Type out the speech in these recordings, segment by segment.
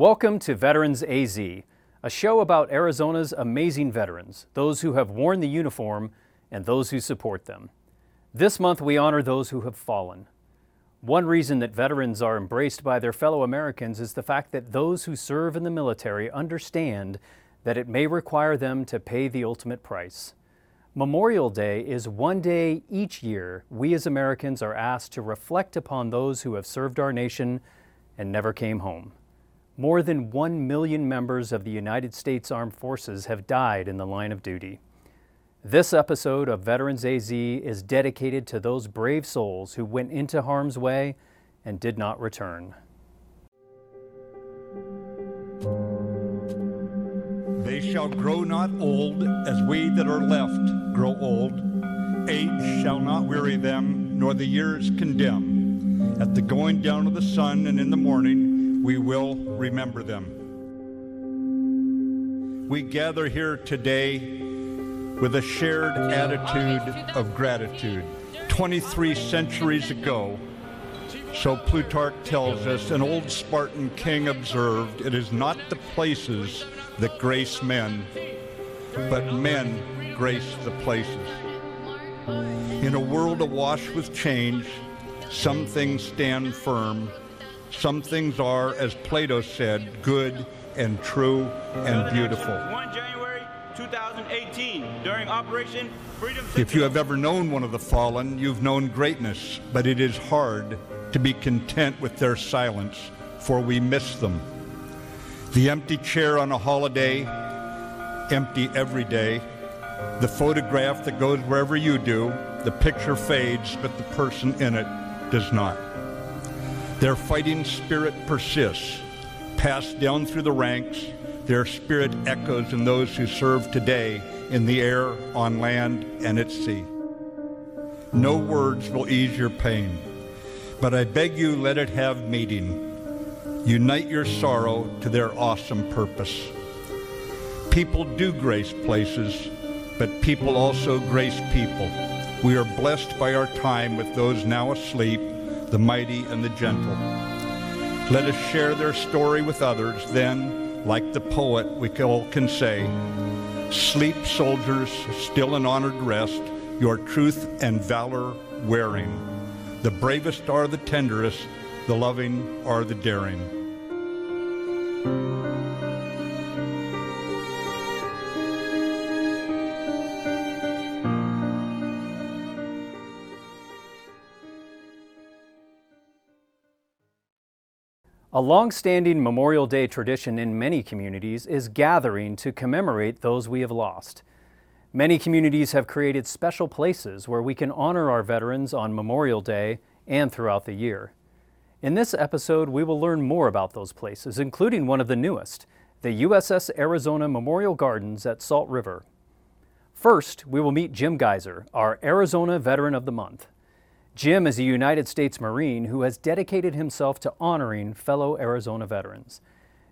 Welcome to Veterans AZ, a show about Arizona's amazing veterans, those who have worn the uniform and those who support them. This month we honor those who have fallen. One reason that veterans are embraced by their fellow Americans is the fact that those who serve in the military understand that it may require them to pay the ultimate price. Memorial Day is one day each year we as Americans are asked to reflect upon those who have served our nation and never came home. More than 1 million members of the United States Armed Forces have died in the line of duty. This episode of Veterans AZ is dedicated to those brave souls who went into harm's way and did not return. They shall grow not old as we that are left grow old. Age shall not weary them, nor the years condemn. At the going down of the sun and in the morning, we will remember them. We gather here today with a shared attitude of gratitude. 23 centuries ago, so Plutarch tells us, an old Spartan king observed, it is not the places that grace men, but men grace the places. In a world awash with change, some things stand firm, some things are, as Plato said, good and true and beautiful. 1 January 2018, during Operation Freedom If you have ever known one of the fallen, you've known greatness, but it is hard to be content with their silence, for we miss them. The empty chair on a holiday, empty every day. The photograph that goes wherever you do, the picture fades, but the person in it does not. Their fighting spirit persists, passed down through the ranks. Their spirit echoes in those who serve today in the air, on land, and at sea. No words will ease your pain, but I beg you let it have meaning. Unite your sorrow to their awesome purpose. People do grace places, but people also grace people. We are blessed by our time with those now asleep, the mighty and the gentle. Let us share their story with others, then, like the poet, we all can say, Sleep, soldiers, still in honored rest, your truth and valor wearing. The bravest are the tenderest, the loving are the daring. A long-standing Memorial Day tradition in many communities is gathering to commemorate those we have lost. Many communities have created special places where we can honor our veterans on Memorial Day and throughout the year. In this episode, we will learn more about those places, including one of the newest, the USS Arizona Memorial Gardens at Salt River. First, we will meet Jim Geiser, our Arizona Veteran of the Month. Jim is a United States Marine who has dedicated himself to honoring fellow Arizona veterans.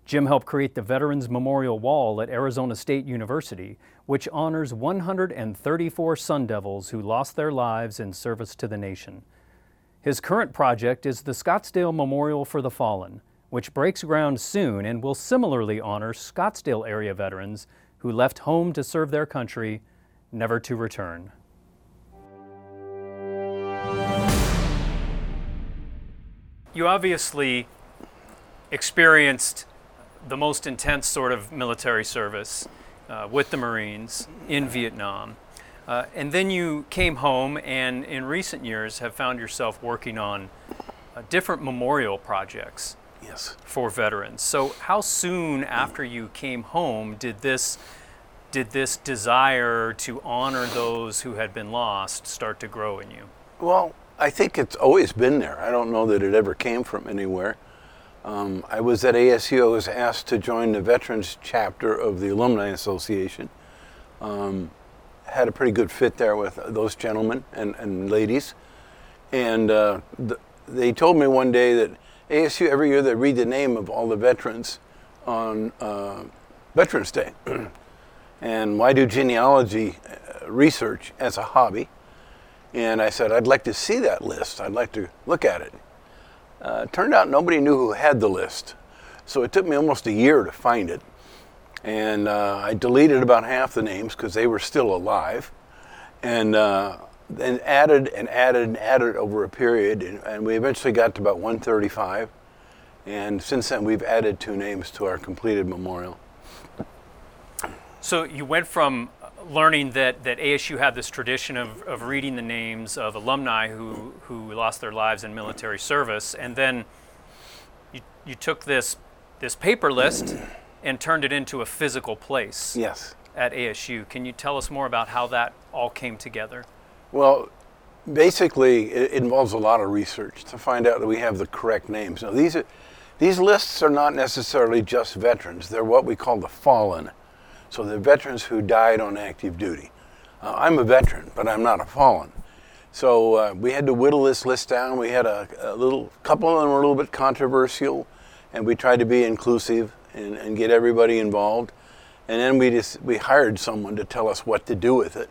Jim helped create the Veterans Memorial Wall at Arizona State University, which honors 134 Sun Devils who lost their lives in service to the nation. His current project is the Scottsdale Memorial for the Fallen, which breaks ground soon and will similarly honor Scottsdale area veterans who left home to serve their country, never to return. You obviously experienced the most intense sort of military service uh, with the Marines in Vietnam. Uh, and then you came home and in recent years have found yourself working on uh, different memorial projects Yes. for veterans. So how soon after you came home did this did this desire to honor those who had been lost start to grow in you? Well, I think it's always been there. I don't know that it ever came from anywhere. Um, I was at ASU. I was asked to join the veterans chapter of the Alumni Association. Um, had a pretty good fit there with those gentlemen and, and ladies. And uh, th- they told me one day that ASU every year they read the name of all the veterans on uh, Veterans Day. and why do genealogy uh, research as a hobby? And I said, I'd like to see that list. I'd like to look at it. Uh, turned out nobody knew who had the list. So it took me almost a year to find it. And uh, I deleted about half the names because they were still alive. And uh, then added and added and added over a period. And, and we eventually got to about 135. And since then, we've added two names to our completed memorial. So you went from learning that, that ASU had this tradition of, of reading the names of alumni who, who lost their lives in military service, and then you, you took this, this paper list and turned it into a physical place Yes. at ASU. Can you tell us more about how that all came together? Well, basically, it involves a lot of research to find out that we have the correct names. Now, these, are, these lists are not necessarily just veterans, they're what we call the fallen. So, they're veterans who died on active duty. Uh, I'm a veteran, but I'm not a fallen. So, uh, we had to whittle this list down. We had a, a little couple of them were a little bit controversial, and we tried to be inclusive and, and get everybody involved. And then we just we hired someone to tell us what to do with it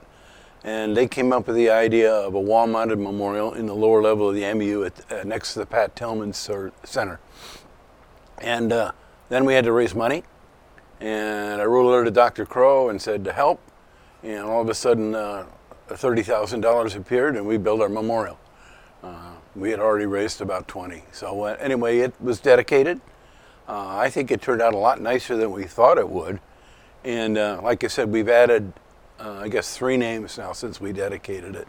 and they came up with the idea of a wall-mounted memorial in the lower level of the MU at, uh, next to the Pat Tillman Center. And uh, then we had to raise money, and I wrote a letter to Dr. Crow and said to help, and all of a sudden, uh, thirty thousand dollars appeared, and we built our memorial. Uh, we had already raised about twenty. So uh, anyway, it was dedicated. Uh, I think it turned out a lot nicer than we thought it would, and uh, like I said, we've added uh, I guess three names now since we dedicated it.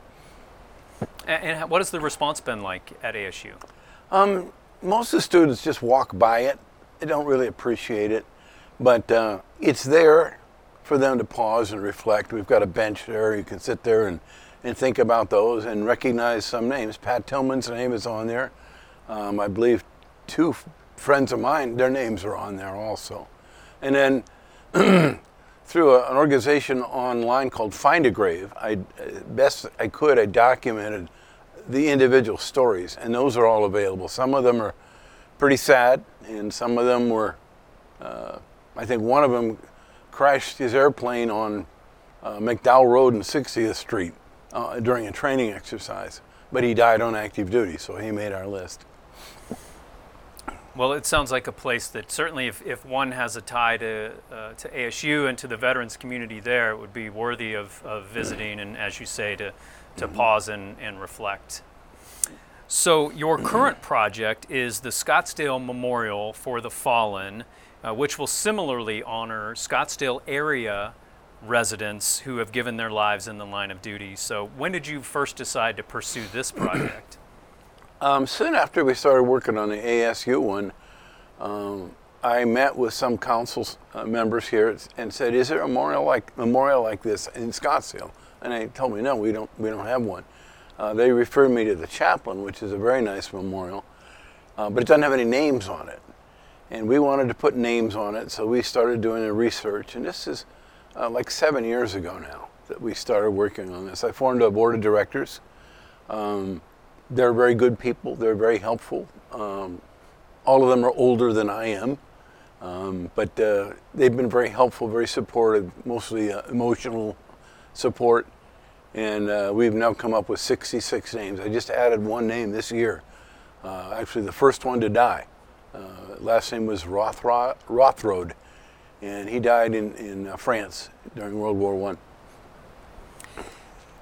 And, and what has the response been like at ASU? Um, most of the students just walk by it. They don't really appreciate it, but uh, it's there for them to pause and reflect. We've got a bench there. You can sit there and, and think about those and recognize some names. Pat Tillman's name is on there. Um, I believe two f- friends of mine, their names are on there also. And then through a, an organization online called Find a Grave, I best I could I documented the individual stories, and those are all available. Some of them are pretty sad, and some of them were. Uh, I think one of them crashed his airplane on uh, McDowell Road and 60th Street uh, during a training exercise, but he died on active duty, so he made our list. Well, it sounds like a place that certainly, if, if one has a tie to, uh, to ASU and to the veterans community there, it would be worthy of, of visiting and, as you say, to, to pause and, and reflect. So, your current project is the Scottsdale Memorial for the Fallen, uh, which will similarly honor Scottsdale area residents who have given their lives in the line of duty. So, when did you first decide to pursue this project? Um, soon after we started working on the ASU one, um, I met with some council uh, members here and said, "Is there a memorial like memorial like this in Scottsdale?" And they told me, "No, we don't. We don't have one." Uh, they referred me to the Chaplain, which is a very nice memorial, uh, but it doesn't have any names on it. And we wanted to put names on it, so we started doing the research. And this is uh, like seven years ago now that we started working on this. I formed a board of directors. Um, they're very good people. They're very helpful. Um, all of them are older than I am, um, but uh, they've been very helpful, very supportive, mostly uh, emotional support. And uh, we've now come up with 66 names. I just added one name this year. Uh, actually, the first one to die. Uh, last name was Rothro- Rothrode, and he died in, in uh, France during World War One.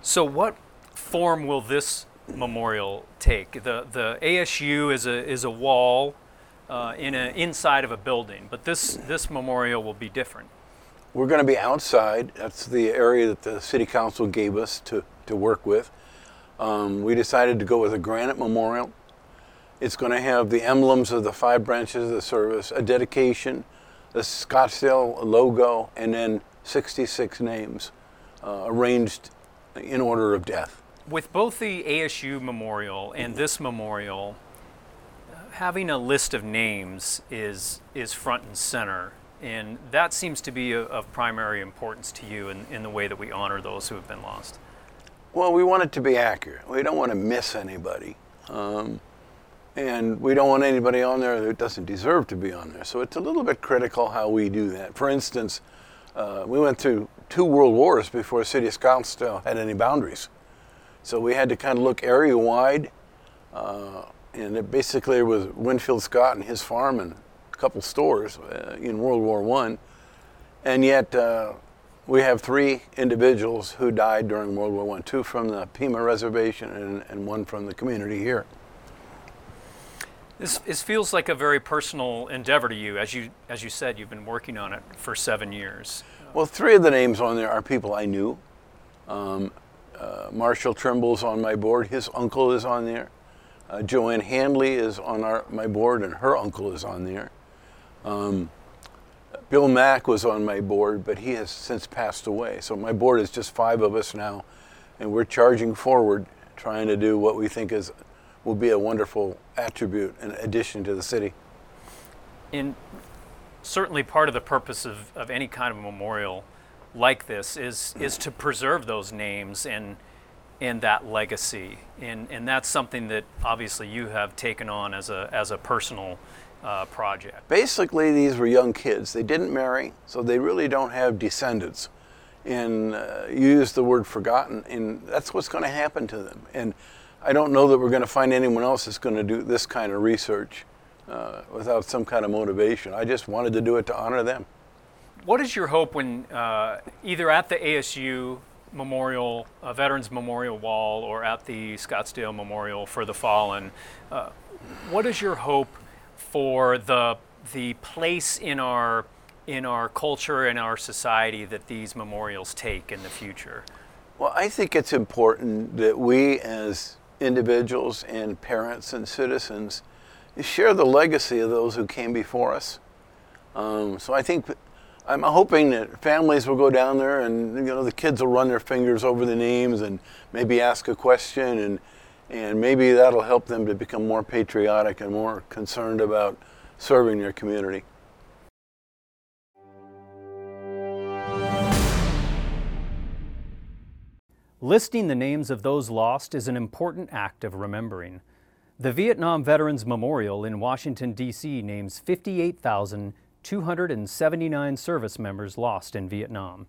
So, what form will this memorial take? The the ASU is a is a wall uh, in a inside of a building, but this this memorial will be different. We're going to be outside. That's the area that the city council gave us to, to work with. Um, we decided to go with a granite memorial. It's going to have the emblems of the five branches of the service, a dedication, the Scottsdale logo, and then 66 names uh, arranged in order of death. With both the ASU memorial and this memorial, having a list of names is is front and center, and that seems to be of, of primary importance to you in, in the way that we honor those who have been lost. Well, we want it to be accurate. We don't want to miss anybody. Um, and we don't want anybody on there that doesn't deserve to be on there. So it's a little bit critical how we do that. For instance, uh, we went through two world wars before the city of Scottsdale had any boundaries. So we had to kind of look area wide. Uh, and it basically was Winfield Scott and his farm and a couple stores uh, in World War One, and yet uh, we have three individuals who died during World War One, two from the Pima Reservation and, and one from the community here. This, this feels like a very personal endeavor to you. As you, as you said, you've been working on it for seven years. Well, three of the names on there are people I knew. Um, uh, Marshall Trimble's on my board. His uncle is on there. Uh, Joanne Handley is on our, my board, and her uncle is on there. Um, Bill Mack was on my board, but he has since passed away. So my board is just five of us now, and we're charging forward, trying to do what we think is will be a wonderful attribute and addition to the city. And certainly part of the purpose of, of any kind of memorial like this is is to preserve those names and and that legacy and and that's something that obviously you have taken on as a as a personal uh, project. Basically, these were young kids. They didn't marry, so they really don't have descendants. And uh, you use the word forgotten, and that's what's going to happen to them. And I don't know that we're going to find anyone else that's going to do this kind of research uh, without some kind of motivation. I just wanted to do it to honor them. What is your hope when uh, either at the ASU Memorial, uh, Veterans Memorial Wall, or at the Scottsdale Memorial for the Fallen, uh, what is your hope for the the place in our in our culture and our society that these memorials take in the future? Well, I think it's important that we as individuals and parents and citizens share the legacy of those who came before us. Um, so I think I'm hoping that families will go down there and you know the kids will run their fingers over the names and maybe ask a question and and maybe that'll help them to become more patriotic and more concerned about serving their community. Listing the names of those lost is an important act of remembering. The Vietnam Veterans Memorial in Washington, D.C. names 58,279 service members lost in Vietnam.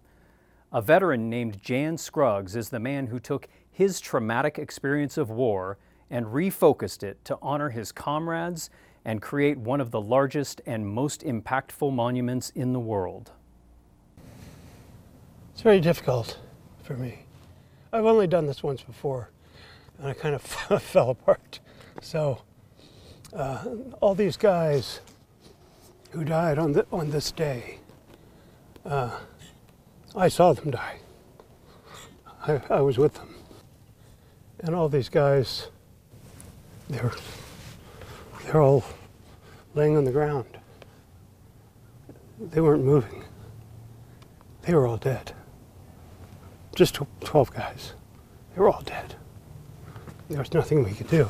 A veteran named Jan Scruggs is the man who took his traumatic experience of war and refocused it to honor his comrades and create one of the largest and most impactful monuments in the world. It's very difficult for me. I've only done this once before, and I kind of fell apart. So, uh, all these guys who died on, the, on this day, uh, I saw them die. I, I was with them. And all these guys, they're, they're all laying on the ground. They weren't moving. They were all dead just 12 guys. They were all dead. There was nothing we could do.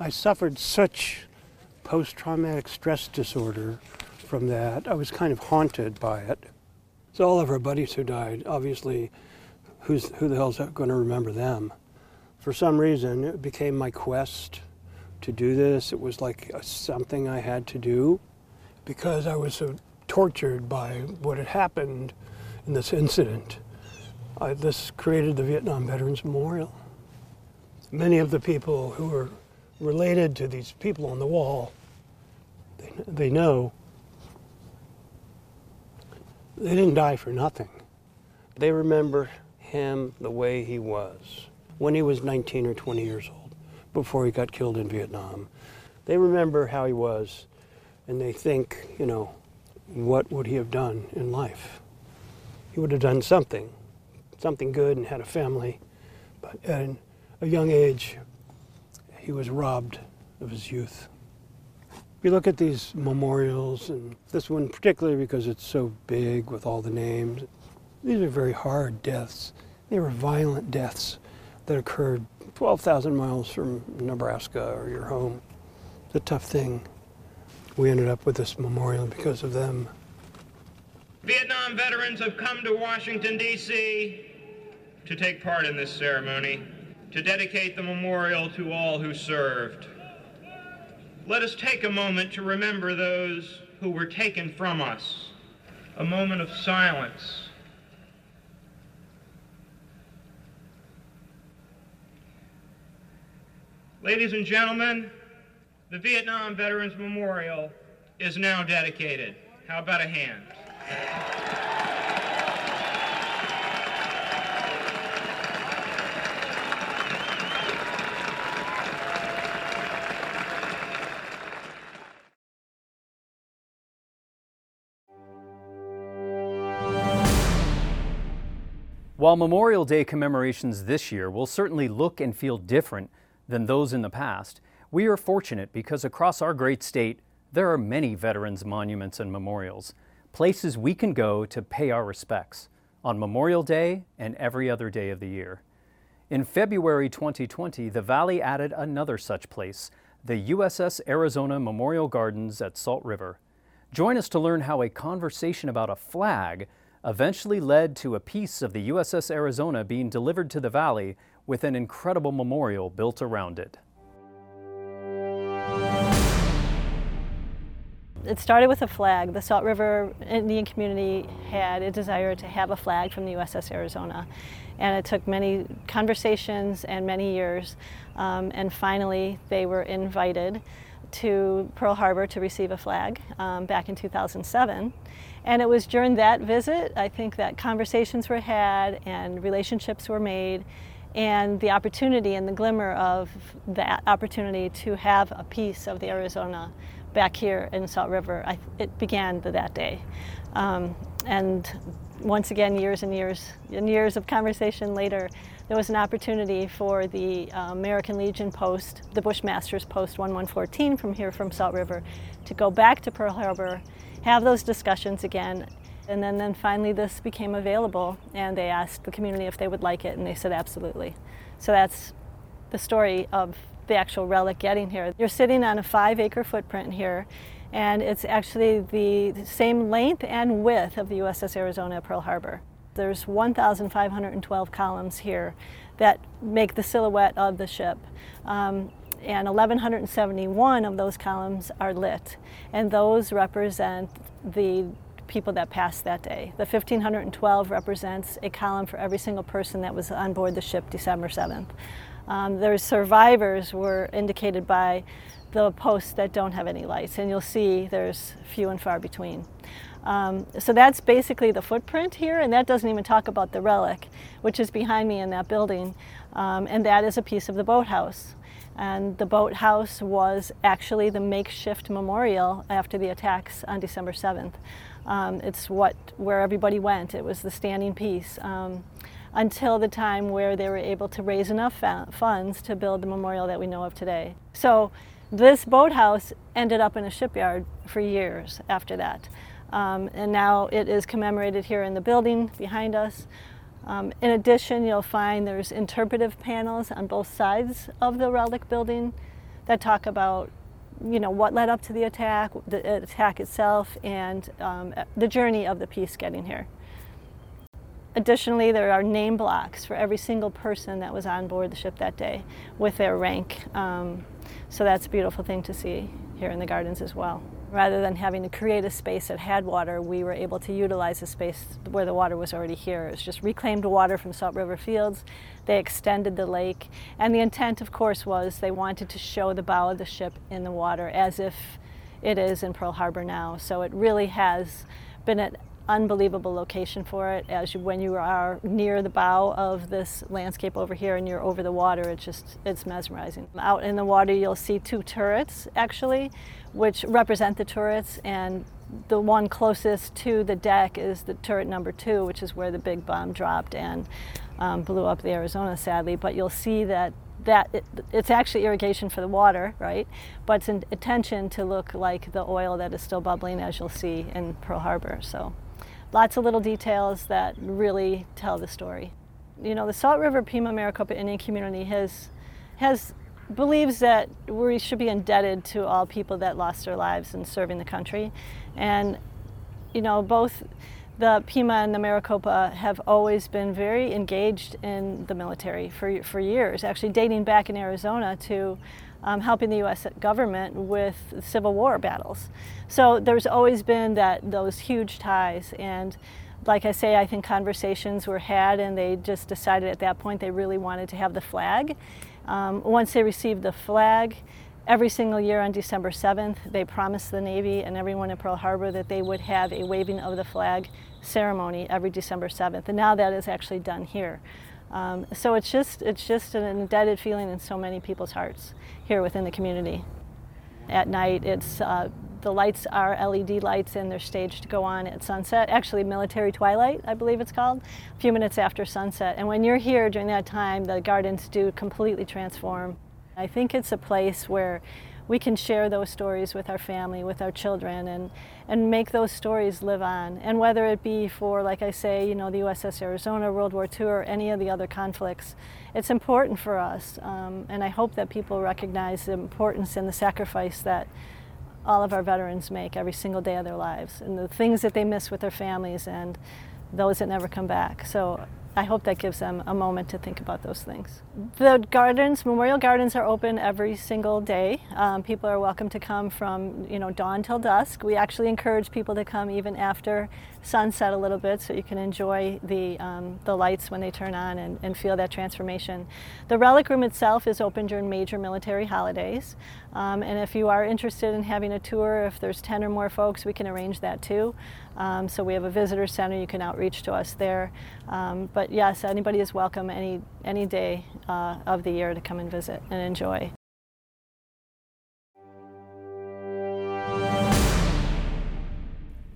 I suffered such post traumatic stress disorder from that. I was kind of haunted by it. So, all of our buddies who died, obviously, who's, who the hell's going to remember them? For some reason, it became my quest to do this. It was like something I had to do because I was so tortured by what had happened in this incident. I, this created the Vietnam Veterans Memorial. Many of the people who were related to these people on the wall, they, they know they didn't die for nothing. They remember him the way he was when he was 19 or 20 years old, before he got killed in Vietnam. They remember how he was, and they think, you know, what would he have done in life? He would have done something something good and had a family. But at a young age, he was robbed of his youth. You look at these memorials, and this one particularly because it's so big with all the names, these are very hard deaths. They were violent deaths that occurred 12,000 miles from Nebraska or your home. It's a tough thing. We ended up with this memorial because of them. Vietnam veterans have come to Washington, D.C. to take part in this ceremony, to dedicate the memorial to all who served. Let us take a moment to remember those who were taken from us. A moment of silence. Ladies and gentlemen, the Vietnam Veterans Memorial is now dedicated. How about a hand? While Memorial Day commemorations this year will certainly look and feel different than those in the past, we are fortunate because across our great state, there are many veterans' monuments and memorials, places we can go to pay our respects on Memorial Day and every other day of the year. In February 2020, the Valley added another such place, the USS Arizona Memorial Gardens at Salt River. Join us to learn how a conversation about a flag eventually led to a piece of the USS Arizona being delivered to the Valley with an incredible memorial built around it. It started with a flag. The Salt River Indian community had a desire to have a flag from the USS Arizona. And it took many conversations and many years. Um, and finally, they were invited to Pearl Harbor to receive a flag um, back in 2007. And it was during that visit, I think, that conversations were had and relationships were made and the opportunity and the glimmer of that opportunity to have a piece of the Arizona back here in Salt River, I, it began that day. Um, and once again, years and years and years of conversation later, there was an opportunity for the uh, American Legion post, the Bushmasters post 1114 from here from Salt River, to go back to Pearl Harbor, have those discussions again, and then, then finally this became available and they asked the community if they would like it and they said absolutely. So that's the story of the actual relic getting here. You're sitting on a five acre footprint here, and it's actually the same length and width of the USS Arizona Pearl Harbor. There's 1,512 columns here that make the silhouette of the ship. Um, and 1,171 of those columns are lit, and those represent the people that passed that day. The 1,512 represents a column for every single person that was on board the ship December 7th. Um, their survivors were indicated by the posts that don't have any lights, and you'll see there's few and far between. Um, so that's basically the footprint here, and that doesn't even talk about the relic, which is behind me in that building, um, and that is a piece of the boathouse. And the boathouse was actually the makeshift memorial after the attacks on December 7th. Um, it's what where everybody went. It was the standing piece. Um, until the time where they were able to raise enough funds to build the memorial that we know of today. So this boathouse ended up in a shipyard for years after that. Um, and now it is commemorated here in the building behind us. Um, in addition, you'll find there's interpretive panels on both sides of the relic building that talk about you know what led up to the attack, the attack itself, and um, the journey of the piece getting here. Additionally, there are name blocks for every single person that was on board the ship that day with their rank. Um, so that's a beautiful thing to see here in the gardens as well. Rather than having to create a space that had water, we were able to utilize a space where the water was already here. It was just reclaimed water from Salt River Fields. They extended the lake. And the intent, of course, was they wanted to show the bow of the ship in the water as if it is in Pearl Harbor now. So it really has been an unbelievable location for it as you, when you are near the bow of this landscape over here and you're over the water it's just it's mesmerizing out in the water you'll see two turrets actually which represent the turrets and the one closest to the deck is the turret number two which is where the big bomb dropped and um, blew up the arizona sadly but you'll see that that it, it's actually irrigation for the water, right? But it's an intention to look like the oil that is still bubbling, as you'll see in Pearl Harbor. So lots of little details that really tell the story. You know, the Salt River Pima Maricopa Indian community has has believes that we should be indebted to all people that lost their lives in serving the country, and you know both the Pima and the Maricopa have always been very engaged in the military for for years, actually dating back in Arizona to um, helping the U.S. government with Civil War battles. So there's always been that those huge ties, and like I say, I think conversations were had, and they just decided at that point they really wanted to have the flag. Um, once they received the flag, every single year on December 7th, they promised the Navy and everyone in Pearl Harbor that they would have a waving of the flag ceremony every December 7th. And now that is actually done here. Um, so it's just, it's just an indebted feeling in so many people's hearts here within the community. At night, it's, uh, the lights are LED lights and they're staged to go on at sunset. Actually, military twilight, I believe it's called, a few minutes after sunset. And when you're here during that time, the gardens do completely transform. I think it's a place where we can share those stories with our family, with our children, and, and make those stories live on. And whether it be for, like I say, you know, the USS Arizona, World War II, or any of the other conflicts, it's important for us. Um, and I hope that people recognize the importance and the sacrifice that all of our veterans make every single day of their lives, and the things that they miss with their families, and those that never come back. So I hope that gives them a moment to think about those things. The gardens, Memorial Gardens, are open every single day. Um, people are welcome to come from you know dawn till dusk. We actually encourage people to come even after sunset a little bit, so you can enjoy the um, the lights when they turn on and, and, feel that transformation. The relic room itself is open during major military holidays, um, and if you are interested in having a tour, if there's 10 or more folks, we can arrange that too. Um, so we have a visitor center. You can outreach to us there. Um, but yes, anybody is welcome any any day uh, of the year to come and visit and enjoy.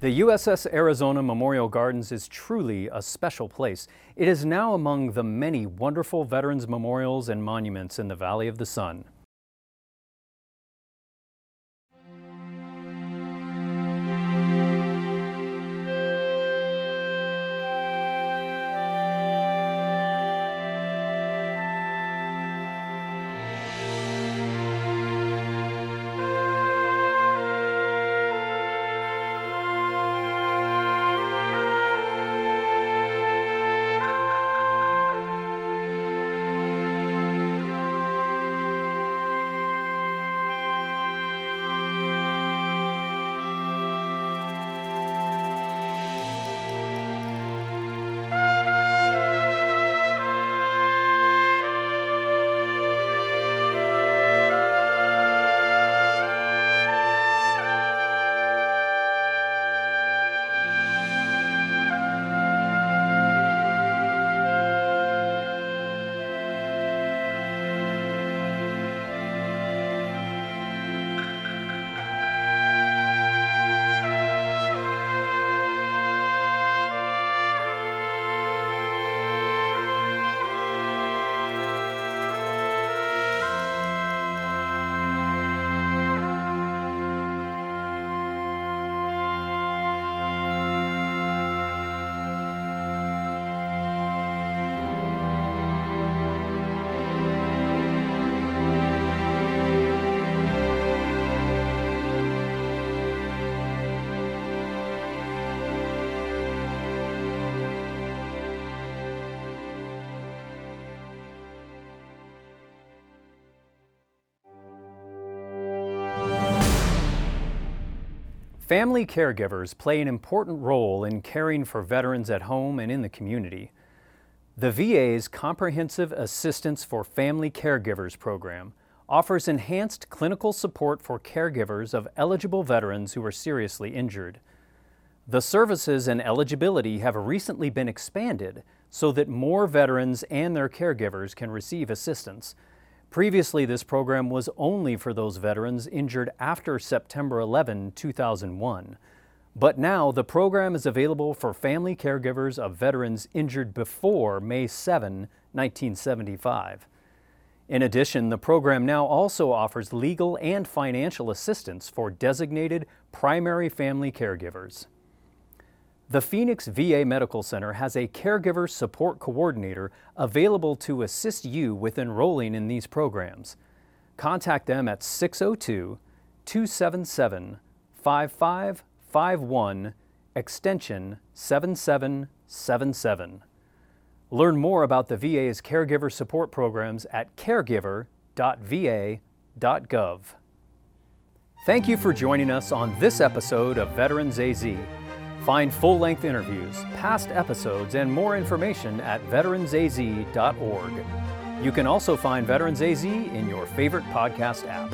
The USS Arizona Memorial Gardens is truly a special place. It is now among the many wonderful veterans memorials and monuments in the Valley of the Sun. Family caregivers play an important role in caring for veterans at home and in the community. The VA's Comprehensive Assistance for Family Caregivers program offers enhanced clinical support for caregivers of eligible veterans who are seriously injured. The services and eligibility have recently been expanded so that more veterans and their caregivers can receive assistance. Previously, this program was only for those veterans injured after September 11, 2001. But now the program is available for family caregivers of veterans injured before May 7, 1975. In addition, the program now also offers legal and financial assistance for designated primary family caregivers. The Phoenix VA Medical Center has a caregiver support coordinator available to assist you with enrolling in these programs. Contact them at 602 277 5551 extension 7777. Learn more about the VA's caregiver support programs at caregiver.va.gov. Thank you for joining us on this episode of Veterans AZ. Find full length interviews, past episodes, and more information at veteransaz.org. You can also find Veterans AZ in your favorite podcast app.